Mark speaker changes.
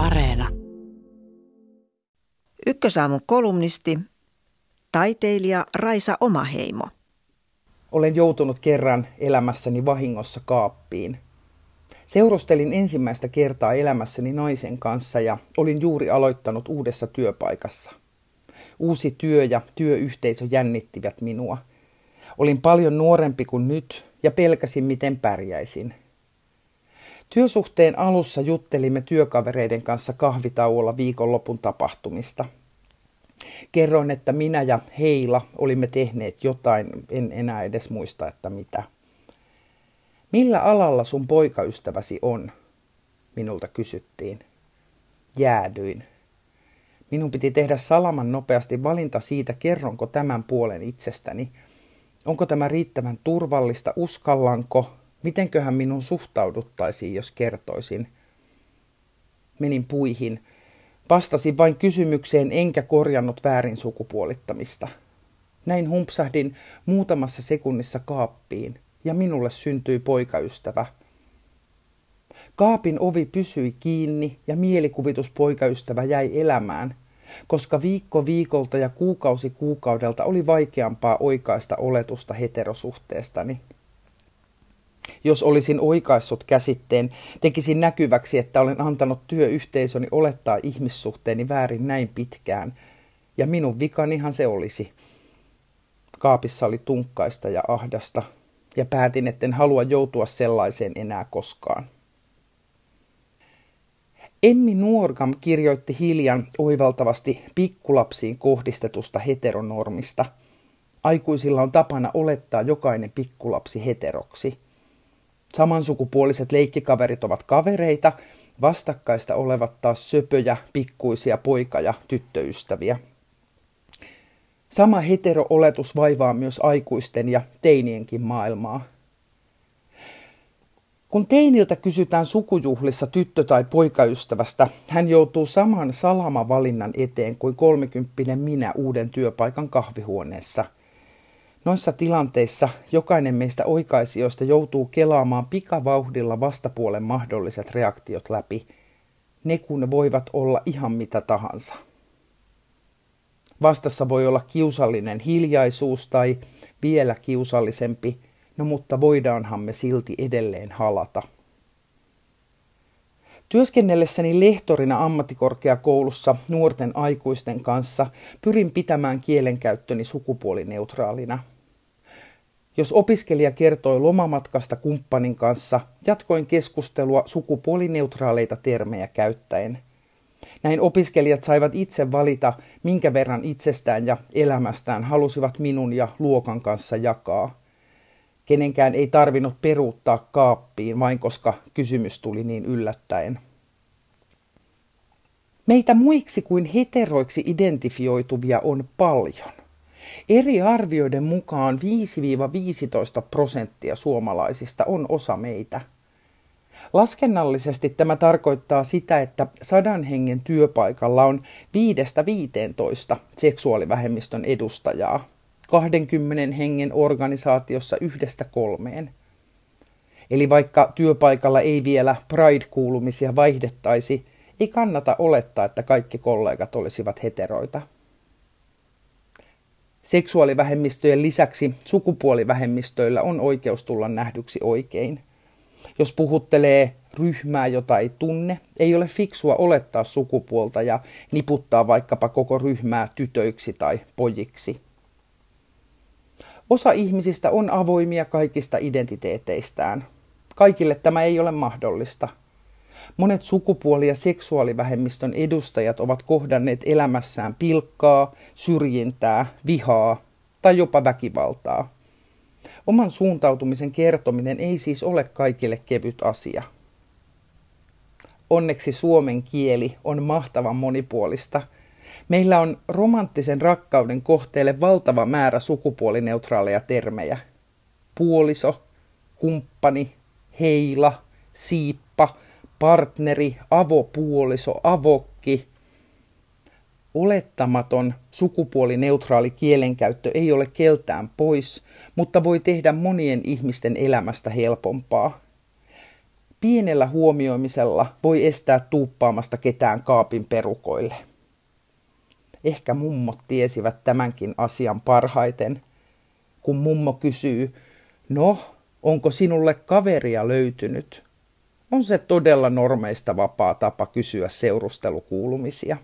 Speaker 1: Areena.
Speaker 2: Ykkösaamun kolumnisti, taiteilija Raisa Omaheimo.
Speaker 3: Olen joutunut kerran elämässäni vahingossa kaappiin. Seurustelin ensimmäistä kertaa elämässäni naisen kanssa ja olin juuri aloittanut uudessa työpaikassa. Uusi työ ja työyhteisö jännittivät minua. Olin paljon nuorempi kuin nyt ja pelkäsin, miten pärjäisin. Työsuhteen alussa juttelimme työkavereiden kanssa kahvitauolla viikonlopun tapahtumista. Kerroin, että minä ja Heila olimme tehneet jotain, en enää edes muista, että mitä. Millä alalla sun poikaystäväsi on? Minulta kysyttiin. Jäädyin. Minun piti tehdä salaman nopeasti valinta siitä, kerronko tämän puolen itsestäni. Onko tämä riittävän turvallista, uskallanko, Mitenköhän minun suhtauduttaisiin, jos kertoisin? Menin puihin. Vastasin vain kysymykseen enkä korjannut väärin sukupuolittamista. Näin humpsahdin muutamassa sekunnissa kaappiin ja minulle syntyi poikaystävä. Kaapin ovi pysyi kiinni ja mielikuvitus poikaystävä jäi elämään, koska viikko viikolta ja kuukausi kuukaudelta oli vaikeampaa oikaista oletusta heterosuhteestani. Jos olisin oikaissut käsitteen, tekisin näkyväksi, että olen antanut työyhteisöni olettaa ihmissuhteeni väärin näin pitkään. Ja minun vikanihan se olisi. Kaapissa oli tunkkaista ja ahdasta, ja päätin, etten halua joutua sellaiseen enää koskaan. Emmi Nuorgam kirjoitti hiljan oivaltavasti pikkulapsiin kohdistetusta heteronormista. Aikuisilla on tapana olettaa jokainen pikkulapsi heteroksi – Samansukupuoliset leikkikaverit ovat kavereita, vastakkaista olevat taas söpöjä, pikkuisia poika- ja tyttöystäviä. Sama hetero-oletus vaivaa myös aikuisten ja teinienkin maailmaa. Kun teiniltä kysytään sukujuhlissa tyttö- tai poikaystävästä, hän joutuu saman salamavalinnan eteen kuin kolmekymppinen minä uuden työpaikan kahvihuoneessa – Noissa tilanteissa jokainen meistä oikaisijoista joutuu kelaamaan pikavauhdilla vastapuolen mahdolliset reaktiot läpi, ne kun voivat olla ihan mitä tahansa. Vastassa voi olla kiusallinen hiljaisuus tai vielä kiusallisempi, no mutta voidaanhan me silti edelleen halata. Työskennellessäni lehtorina ammattikorkeakoulussa nuorten aikuisten kanssa pyrin pitämään kielenkäyttöni sukupuolineutraalina. Jos opiskelija kertoi lomamatkasta kumppanin kanssa, jatkoin keskustelua sukupuolineutraaleita termejä käyttäen. Näin opiskelijat saivat itse valita, minkä verran itsestään ja elämästään halusivat minun ja luokan kanssa jakaa. Kenenkään ei tarvinnut peruuttaa kaappiin vain koska kysymys tuli niin yllättäen. Meitä muiksi kuin heteroiksi identifioituvia on paljon. Eri arvioiden mukaan 5-15 prosenttia suomalaisista on osa meitä. Laskennallisesti tämä tarkoittaa sitä, että sadan hengen työpaikalla on 5-15 seksuaalivähemmistön edustajaa. 20 hengen organisaatiossa yhdestä kolmeen. Eli vaikka työpaikalla ei vielä Pride-kuulumisia vaihdettaisi, ei kannata olettaa, että kaikki kollegat olisivat heteroita. Seksuaalivähemmistöjen lisäksi sukupuolivähemmistöillä on oikeus tulla nähdyksi oikein. Jos puhuttelee ryhmää, jota ei tunne, ei ole fiksua olettaa sukupuolta ja niputtaa vaikkapa koko ryhmää tytöiksi tai pojiksi. Osa ihmisistä on avoimia kaikista identiteeteistään. Kaikille tämä ei ole mahdollista. Monet sukupuoli- ja seksuaalivähemmistön edustajat ovat kohdanneet elämässään pilkkaa, syrjintää, vihaa tai jopa väkivaltaa. Oman suuntautumisen kertominen ei siis ole kaikille kevyt asia. Onneksi suomen kieli on mahtavan monipuolista. Meillä on romanttisen rakkauden kohteelle valtava määrä sukupuolineutraaleja termejä. Puoliso, kumppani, heila, siippa – partneri, avopuoliso, avokki. Olettamaton sukupuolineutraali kielenkäyttö ei ole keltään pois, mutta voi tehdä monien ihmisten elämästä helpompaa. Pienellä huomioimisella voi estää tuuppaamasta ketään kaapin perukoille. Ehkä mummot tiesivät tämänkin asian parhaiten, kun mummo kysyy, no, onko sinulle kaveria löytynyt? On se todella normeista vapaa tapa kysyä seurustelukuulumisia.